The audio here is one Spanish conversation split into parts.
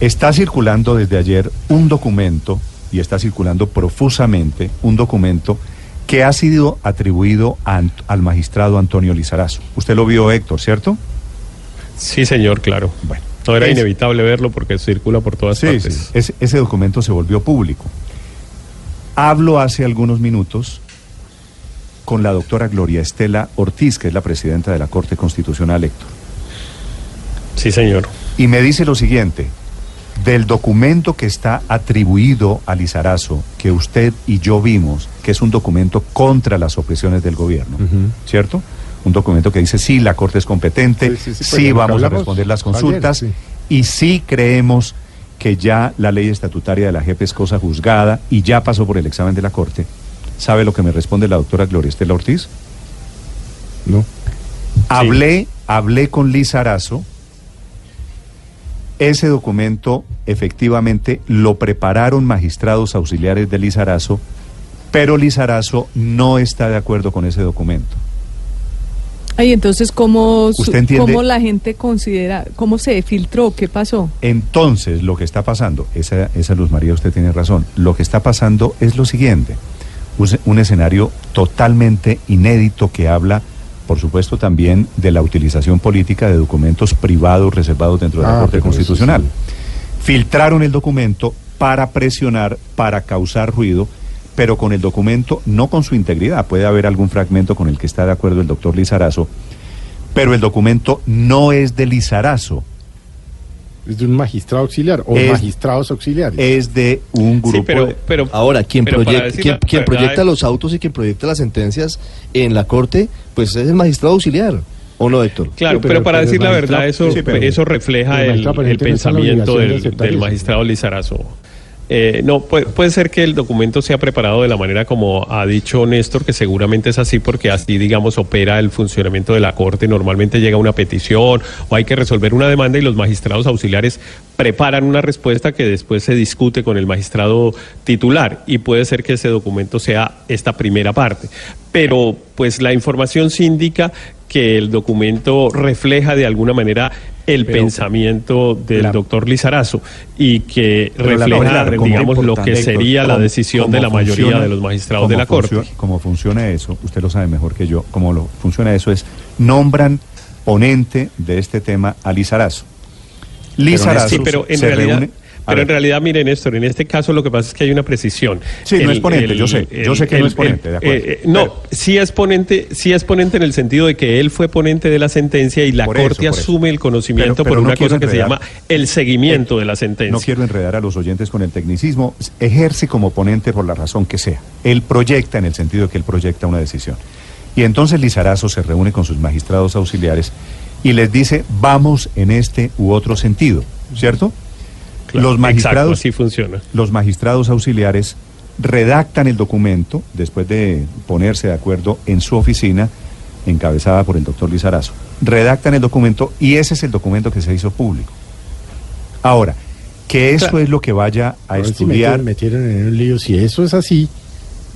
Está circulando desde ayer un documento, y está circulando profusamente, un documento que ha sido atribuido a al magistrado Antonio Lizarazo. Usted lo vio, Héctor, ¿cierto? Sí, señor, claro. Bueno, No era es- inevitable verlo porque circula por todas Sí, partes. sí, ese documento se volvió público. Hablo hace algunos minutos con la doctora Gloria Estela Ortiz, que es la presidenta de la Corte Constitucional, Héctor. Sí, señor. Y me dice lo siguiente, del documento que está atribuido a Lizarazo, que usted y yo vimos, que es un documento contra las opresiones del gobierno, ¿cierto? Un documento que dice, sí, la Corte es competente, Sí, sí, sí, sí, pues, vamos a responder las consultas, y sí creemos que ya la ley estatutaria de la JEP es cosa juzgada y ya pasó por el examen de la Corte. ¿Sabe lo que me responde la doctora Gloria Estela Ortiz? No. Hablé, hablé con Lizarazo. Ese documento efectivamente lo prepararon magistrados auxiliares de Lizarazo, pero Lizarazo no está de acuerdo con ese documento. Ay, entonces, ¿cómo, su- ¿Usted entiende? ¿cómo la gente considera, cómo se filtró? ¿Qué pasó? Entonces, lo que está pasando, esa, esa Luz María, usted tiene razón, lo que está pasando es lo siguiente, un, un escenario totalmente inédito que habla, por supuesto, también de la utilización política de documentos privados reservados dentro de la Ah, Corte eso Constitucional. sí. Filtraron el documento para presionar, para causar ruido, pero con el documento, no con su integridad. Puede haber algún fragmento con el que está de acuerdo el doctor Lizarazo, pero el documento no es de Lizarazo, Es de un magistrado auxiliar o Es- magistrados auxiliares. es de un grupo Sí, pero, de- Ahora, quien, pero proyecta, quien, quien proyecta los autos y quien proyecta las sentencias en la corte, pues es el magistrado auxiliar. ¿O no, Héctor? Claro, Sí, pero, pero- para pero decir la verdad, eso, sí, pero- eso refleja el el, pensamiento del, del magistrado Lizarazo. Eh, no, puede, puede ser que el documento sea preparado de la manera como ha dicho Néstor, que seguramente es así porque así, digamos, opera el funcionamiento de la Corte. Normalmente llega una petición o hay que resolver una demanda y los magistrados auxiliares preparan una respuesta que después se discute con el magistrado titular y puede ser que ese documento sea esta primera parte. Pero pues la información sí indica que el documento refleja de alguna manera el Pero- pensamiento del doctor Lizarazo y que Pero refleja, como digamos, lo que sería la decisión de la mayoría de los magistrados de la Corte. Cómo funciona eso, usted lo sabe mejor que yo, cómo lo funciona eso es, nombran ponente de este tema a Lizarazo. Lizarazo Sí, pero en se realidad, reúne... pero en realidad, miren, Néstor, en este caso lo que pasa es que hay una precisión. Sí, no es ponente, yo sé, yo sé que no es ponente, de acuerdo. eh, eh, no, Pero- sí es ponente, sí es ponente en el sentido de que él fue ponente de la sentencia y la eso, Corte eso. asume el conocimiento Pero- pero por una cosa que se llama el seguimiento de la sentencia. No quiero enredar a los oyentes con el tecnicismo, ejerce como ponente por la razón que sea. Él proyecta en el sentido de que él proyecta una decisión. Y entonces Lizarazo se reúne con sus magistrados auxiliares y les dice, vamos en este u otro sentido, ¿cierto? Claro, los magistrados, Exacto, así funciona. los magistrados auxiliares redactan el documento después de ponerse de acuerdo en su oficina, encabezada por el doctor Lizarazo. Redactan el documento y ese es el documento que se hizo público. Ahora, que eso Claro. es lo que vaya a A ver si estudiar. metieron, metieron en un lío. Si eso es así,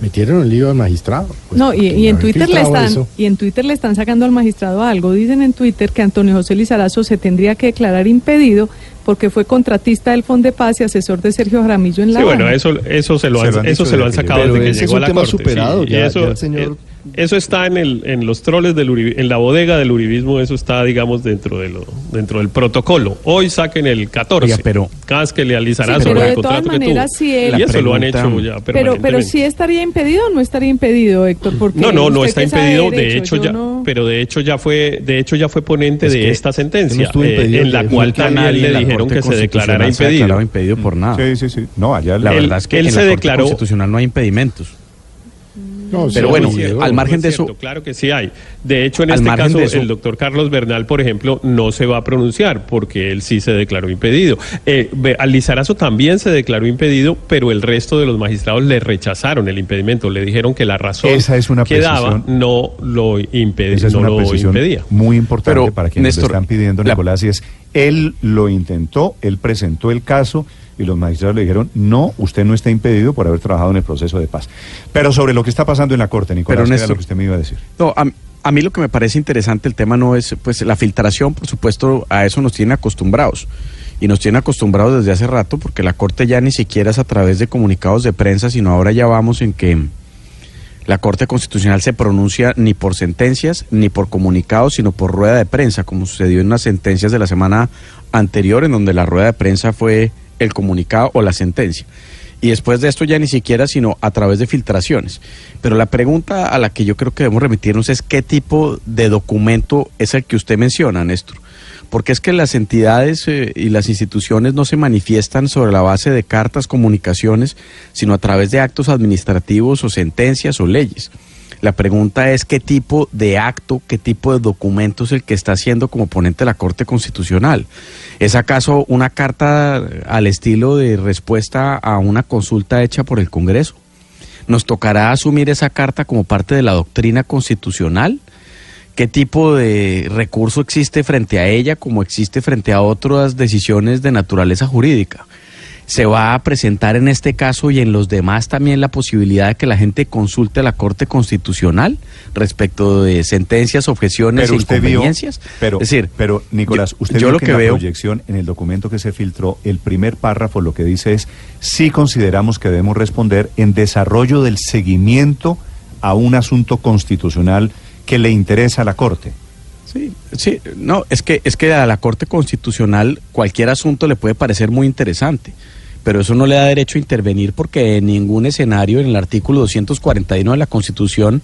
metieron un lío al magistrado. Pues, no, y, en Twitter le están eso. y en Twitter le están sacando al magistrado algo. Dicen en Twitter que Antonio José Lizarazo se tendría que declarar impedido porque fue contratista del Fondo de Paz y asesor de Sergio Jaramillo en la Sí, bueno, Habana. eso, eso se lo Se han, lo han eso se lo han desde que sacado llegó. desde que llegó a la corte. superado, y ya- eso, ya el señor- eh, eso está en el, en los troles del uri- en la bodega del uribismo, eso está, digamos, dentro de lo, dentro del protocolo. Hoy saquen el 14. Oiga, pero- Cásquele al Lizarazo Sí, pero por el de todas contrato que maneras, tuvo. si él- y eso lo han hecho pregunta- ya Pero, pero sí estaría impedido o no estaría impedido, Héctor, porque No, no, no está que impedido. De derecho, hecho ya, no- pero de hecho ya fue, de hecho ya fue ponente Es de que esta sentencia, no estuve eh, impedido en la cual también le dijeron que se declarara Constitucional se impedido. impedido por nada. Sí, sí, sí. No, allá la La Él- verdad es que él en se la Corte declaró- Constitucional no hay impedimentos. No, sí, Pero bueno, cierto, al no margen de eso- cierto, Claro que sí hay. De hecho, en este caso, eso- el doctor Carlos Bernal, por ejemplo, no se va a pronunciar porque él sí se declaró impedido. Eh, Lizarazo también se declaró impedido, pero el resto de los magistrados le rechazaron el impedimento. Le dijeron que la razón Esa es una que daba no lo, impedía, Esa es no una lo precisión impedía. muy importante Pero, para quienes Néstor, le están pidiendo, la- Nicolás, y es, él lo intentó, él presentó el caso y los magistrados le dijeron, no, usted no está impedido por haber trabajado en el proceso de paz. Pero sobre lo que está pasando en la Corte, Nicolás, Pero, que era Néstor, lo que usted me iba a decir. No, a, a mí lo que me parece interesante el tema no es pues la filtración, por supuesto, a eso nos tienen acostumbrados. y nos tiene acostumbrados desde hace rato porque la Corte ya ni siquiera es a través de comunicados de prensa, sino ahora ya vamos en que la Corte Constitucional se pronuncia ni por sentencias ni por comunicados, sino por rueda de prensa, como sucedió en las sentencias de la semana anterior, en donde la rueda de prensa fue el comunicado o la sentencia. Y después de esto ya ni siquiera, sino a través de filtraciones. Pero la pregunta a la que yo creo que debemos remitirnos es qué tipo de documento es el que usted menciona, Néstor. Porque es que las entidades eh, y las instituciones no se manifiestan sobre la base de cartas, comunicaciones, sino a través de actos administrativos o sentencias o leyes. La pregunta es qué tipo de acto, qué tipo de documento es el que está haciendo como ponente de la Corte Constitucional. ¿Es acaso una carta al estilo de respuesta a una consulta hecha por el Congreso? ¿Nos tocará asumir esa carta como parte de la doctrina constitucional? ¿Qué tipo de recurso existe frente a ella como existe frente a otras decisiones de naturaleza jurídica? Se va a presentar en este caso y en los demás también la posibilidad de que la gente consulte a la Corte Constitucional respecto de sentencias, objeciones e inconveniencias. pero, es decir, pero Nicolás, usted yo vio lo que, que en la veo- proyección, en el documento que se filtró, el primer párrafo lo que dice es, sí consideramos que debemos responder en desarrollo del seguimiento a un asunto constitucional que le interesa a la Corte. Sí, sí, no, es que es que a la Corte Constitucional cualquier asunto le puede parecer muy interesante, pero eso no le da derecho a intervenir porque en ningún escenario en el artículo 241 de la Constitución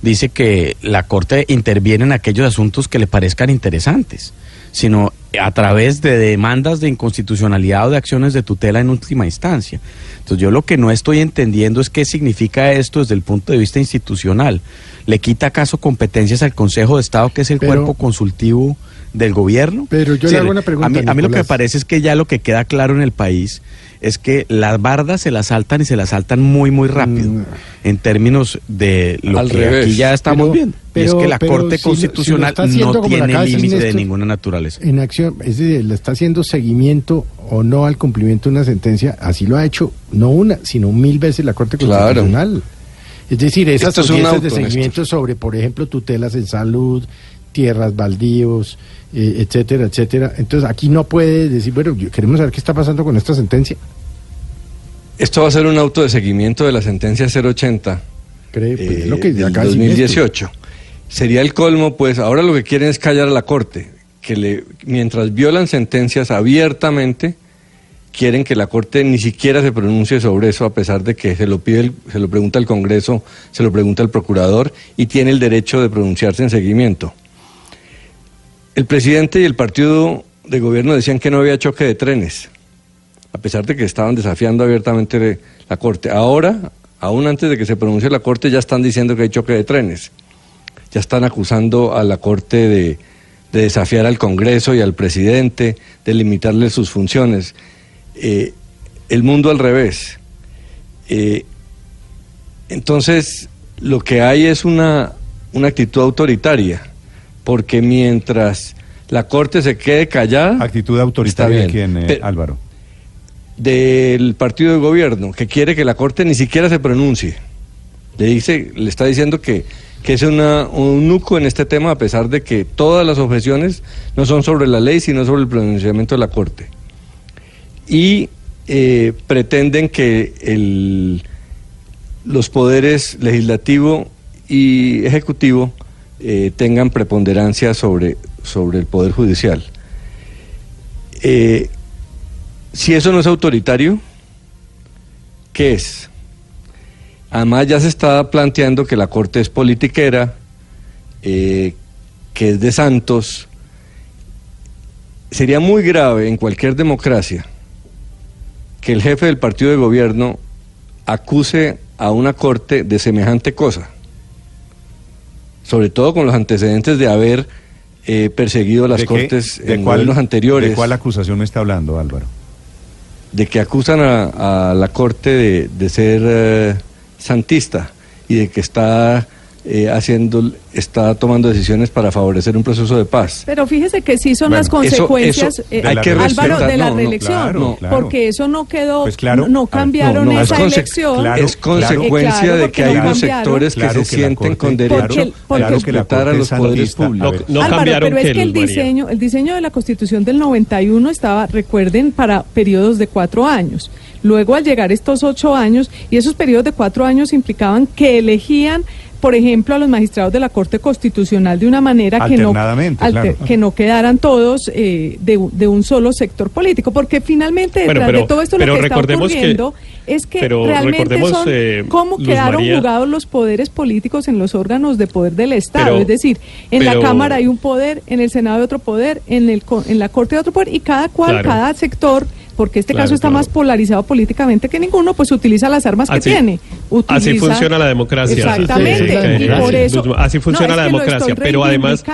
dice que la Corte interviene en aquellos asuntos que le parezcan interesantes, sino a través de demandas de inconstitucionalidad o de acciones de tutela en última instancia. Entonces yo lo que no estoy entendiendo es qué significa esto desde el punto de vista institucional. ¿Le quita acaso competencias al Consejo de Estado, que es el Pero- cuerpo consultivo del gobierno? Pero yo le hago una pregunta, A mí, a mí lo que me parece es que ya lo que queda claro en el país es que las bardas se las saltan y se las saltan muy, muy rápido Mm. en términos de lo Al que revés. aquí ya estamos Pero- viendo. y pero- es que la Corte si lo- si lo Constitucional no tiene límite de ninguna naturaleza. En acción, es decir, le está haciendo seguimiento o no al cumplimiento de una sentencia, así lo ha hecho no una, sino mil veces la Corte Claro. Constitucional. Es decir, esas es de seguimiento sobre, por ejemplo, tutelas en salud, tierras baldíos, eh, etcétera, etcétera. Entonces aquí no puede decir, bueno, queremos saber qué está pasando con esta sentencia. Esto va a ser un auto de seguimiento de la sentencia 080 Cree, pues, es eh, lo que del acaba de decir Néstor. 2018. Sería el colmo, pues ahora lo que quieren es callar a la Corte, que le, mientras violan sentencias abiertamente, quieren que la Corte ni siquiera se pronuncie sobre eso, a pesar de que se lo pide, el- se lo pregunta el Congreso, se lo pregunta el Procurador y tiene el derecho de pronunciarse en seguimiento. El presidente y el partido de gobierno decían que no había choque de trenes, a pesar de que estaban desafiando abiertamente la Corte. Ahora, aún antes de que se pronuncie la Corte, ya están diciendo que hay choque de trenes. Ya están acusando a la Corte de, de desafiar al Congreso y al presidente, de limitarle sus funciones. Eh, el mundo al revés. Eh, entonces, lo que hay es una actitud autoritaria, porque mientras la Corte se quede callada, Actitud autoritaria bien. en eh, Álvaro. del partido de gobierno, que quiere que la Corte ni siquiera se pronuncie. Le, dice, le está diciendo que, que es una, un nuco en este tema, a pesar de que todas las objeciones no son sobre la ley, sino sobre el pronunciamiento de la Corte. Y eh, pretenden que el, los poderes legislativo y ejecutivo eh, tengan preponderancia sobre, sobre el poder judicial. Eh, si eso no es autoritario, ¿qué es? Además ya se está planteando que la Corte es politiquera, eh, que es de santos. Sería muy grave en cualquier democracia que el jefe del partido de gobierno acuse a una Corte de semejante cosa, sobre todo con los antecedentes de haber eh, perseguido las ¿De qué- Cortes de en cuál- gobiernos anteriores ¿De cuál acusación me está hablando, Álvaro? de que acusan a, a la Corte de, de ser eh, santista y de que está eh, haciendo, está tomando decisiones para favorecer un proceso de paz. Pero fíjese que sí son Bueno, las consecuencias, eso eh, hay que Álvaro, de la No, no, reelección, claro, claro. porque eso no quedó, Pues claro, no, ver, cambiaron no, no, esa elección. claro, es consecuencia claro, de que hay no unos sectores que se que la sienten Corte- con derecho Porque a la respetar a los poderes públicos. No Álvaro, cambiaron pero es que el diseño, el diseño de la Constitución del 91 estaba, recuerden, para periodos de cuatro años. Luego, al llegar estos ocho años, y esos periodos de cuatro años implicaban que elegían, por ejemplo, a los magistrados de la Corte Constitucional de una manera que no, Alternadamente, claro. que no quedaran todos eh, de, de un solo sector político, porque finalmente Bueno, detrás pero- de todo esto lo que está que- ocurriendo es que pero realmente son eh, cómo Luz quedaron María- jugados los poderes políticos en los órganos de poder del Estado. Pero- es decir, en la Cámara hay un poder, en el Senado hay otro poder, en, el, en la Corte hay otro poder, y cada cual, Claro. cada sector, porque este Claro, caso está claro. más polarizado políticamente que ninguno, pues utiliza las armas que tiene. Así funciona la democracia. Exactamente. Sí, sí, sí, y sí, por sí. eso. Luz- así funciona No, es la democracia, pero además.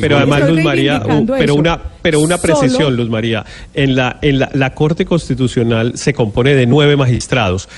Pero además Luz María, uh, pero una, pero una Solo- precisión, Luz María, en la, en la, la Corte Constitucional se compone de nueve magistrados.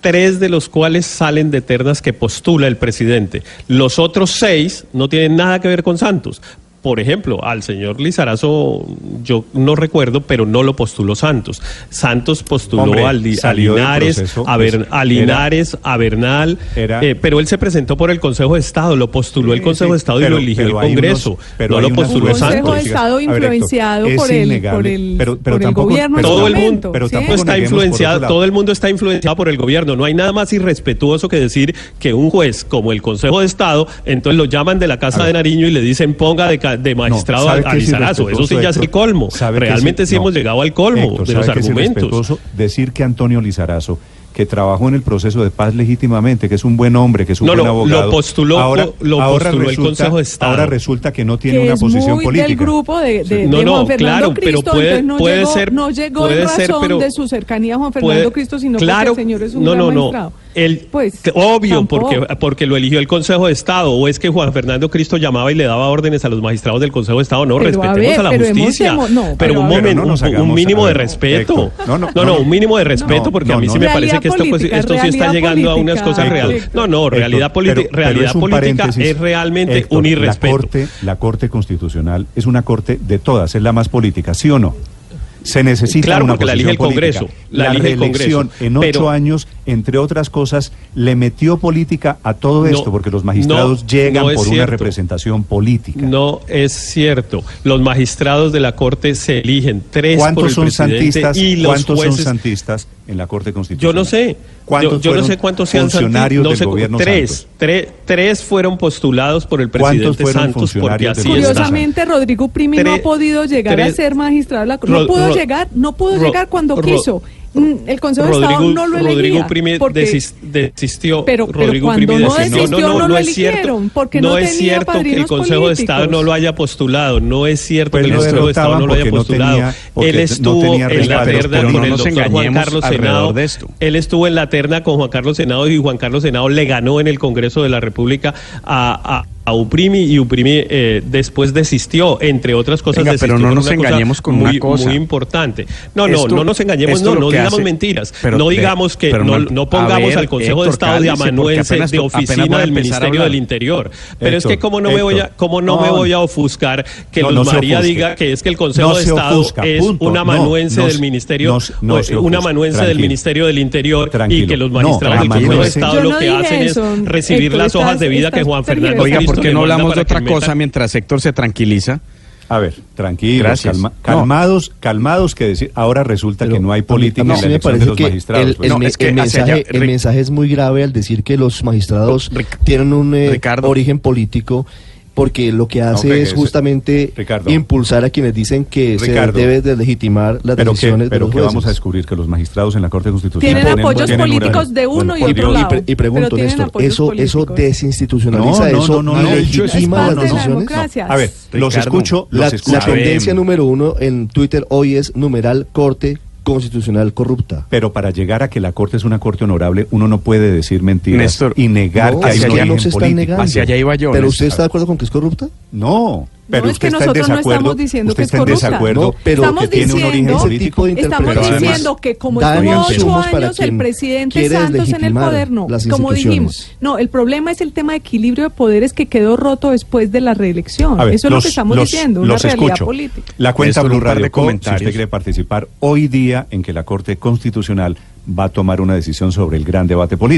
Tres de los cuales salen de ternas que postula el presidente. Los otros seis no tienen nada que ver con Santos. Por ejemplo, al señor Lizarazo, yo no recuerdo, pero no lo postuló Santos. Santos postuló Hombre, al, a Linares, proceso, a, Ber- pues, a era- Linares, a Bernal, Era- eh, pero él se presentó por el Consejo de Estado, lo postuló el Consejo de Estado y pero- lo eligió el Congreso, unos- pero no lo postuló Un Consejo Santos. de Estado A ver, Héctor, influenciado es por el, por el, pero- pero por el tampoco- gobierno. pero todo el mundo, pero está influenciado, todo el mundo está influenciado por el gobierno. No hay nada más irrespetuoso que decir que un juez como el Consejo de Estado, entonces lo llaman de la Casa de Nariño y le dicen ponga de, de magistrado ¿sabe a, a qué es Lizarazo. Eso sí ya es el colmo. Es Realmente sí no. hemos llegado al colmo Héctor, de ¿sabe los es argumentos. irrespetuoso? Decir que Antonio Lizarazo, que trabajó en el proceso de paz legítimamente, que es un buen hombre, que es un No, buen no, abogado. lo postuló- ahora, lo ahora postuló el resulta, Consejo de Estado. Ahora resulta que no tiene que una es posición muy política. del grupo de, de- No, de no, Juan Fernando claro, pero Cristo, puede- no puede llegó, ser- no llegó puede en ser, razón pero de su cercanía a Juan Fernando Puede- Cristo, sino claro, porque el señor es un no, gran no, no. magistrado. El, Pues, obvio, tampoco. porque, porque lo eligió el Consejo de Estado, o es que Juan Fernando Cristo llamaba y le daba órdenes a los magistrados del Consejo de Estado. No, Pero, a respetemos a, ver, la pero hemos justicia. demo- no, pero, pero un a momento, no un- mínimo a de respeto. No, no, no, no, no. un mínimo de respeto, No, porque a no, mí no. sí me parece que esto, pues, política, esto sí está llegando a unas política, cosas reales. No, no, realidad, Héctor, política realidad política paréntesis. es realmente Héctor, un irrespeto. La corte, la corte Constitucional es una corte de todas, es la más política, ¿sí o no? Se necesita Claro, una porque la elige el política. Congreso, la La, elige el Congreso, en ocho pero- años, entre otras cosas, le metió política a todo No, esto, porque los magistrados no, llegan no por una representación política. No es cierto. Los magistrados de la Corte se eligen tres por ¿Cuántos el son presidente santistas? y los ¿Cuántos jueces son santistas en la Corte Yo Constitucional? no sé. ¿Cuántos yo, yo no sé cuántos sean funcionarios no del sé gobierno tres, Santos? tres, tres fueron postulados por el ¿Cuántos presidente fueron Santos porque así. Curiosamente, Rodrigo Primi no ha podido llegar a ser magistrado. de la- no pudo Ro- llegar, no pudo Ro- llegar cuando Ro- quiso. Mm, El Consejo de Estado no lo Rodrigo elegía. Primi porque- desis- desistió. Pero- pero Rodrigo cuando Primi no desistió. desistió, no lo es cierto. eligieron, porque no es tenía cierto que el Consejo de Estado no lo haya postulado. No es cierto Pues que el Consejo de Estado no lo haya no postulado. tenía- él no estuvo en la terna con no el doctor Juan Carlos Senado. de esto. Él estuvo en la terna con Juan Carlos Senado y Juan Carlos Senado le ganó en el Congreso de la República a, a- a Uprimi y Uprimi eh, después desistió, entre otras cosas. Venga, pero no nos una cosa engañemos con muy, una cosa. muy importante. No, no, Esto- no nos engañemos, no, no digamos hace- mentiras. pero no digamos que pero no, no- pongamos ver, al Consejo de Estado de amanuense de oficina del Ministerio del Interior. Pero es que cómo no me voy a, cómo no, me voy a ofuscar que No, Luz María diga que es que el Consejo No de Estado ofusca, es un amanuense no del Ministerio, eh, un amanuense del. Ministerio del Interior y Tranquilo. que los No, magistrados del Consejo de Estado lo no que hacen es recibir las hojas de vida que Juan Fernando tergiversando. Oiga, Cristo ¿por qué le no hablamos de otra cosa mientras Héctor se tranquiliza? A ver, tranquilos, calma- No. calmados, calmados que decir. Ahora resulta Pero que no hay política mí en la me elección de los que magistrados. El, pues. el No, me- es que el mensaje, allá, el mensaje es muy grave al decir que los magistrados Ric- tienen un eh, Ricardo. origen político porque lo que hace Hombre, es justamente Ricardo. impulsar a quienes dicen que Ricardo. se debe de legitimar las pero que, decisiones de pero los que jueces. vamos a descubrir que los magistrados en la Corte Constitucional Tienen tienen- apoyos tienen políticos horario. de uno y por otro Dios. y, lado. pre- y pregunto, Néstor, ¿eso, eso desinstitucionaliza, No, no, eso no, no, no. legitima las parte de la decisiones? A ver, los Ricardo, escucho, La, los la escucho. tendencia Sabemos. número uno en Twitter hoy es numeral Corte Constitucional Corrupta. Pero para llegar a que la Corte es una Corte honorable, uno no puede decir mentiras Néstor, y negar No, que hay un no se político. negando. Hacia allá iba yo, ¿Pero Néstor. usted está de acuerdo con que es corrupta? No, Pero no es usted que está en nosotros no estamos diciendo usted que es corrupta. desacuerdo No, pero estamos que tiene un origen diciendo, político. estamos además- diciendo que como estuvo ocho años el presidente Santos en el poder, no, las como instituciones. dijimos, no, el problema es el tema de equilibrio de poderes que quedó roto después de la reelección. Ver, Eso es lo los- que estamos los- diciendo, una los realidad escucho. política. La cuenta Blue Radio si usted quiere participar hoy día en que la Corte Constitucional va a tomar una decisión sobre el gran debate político.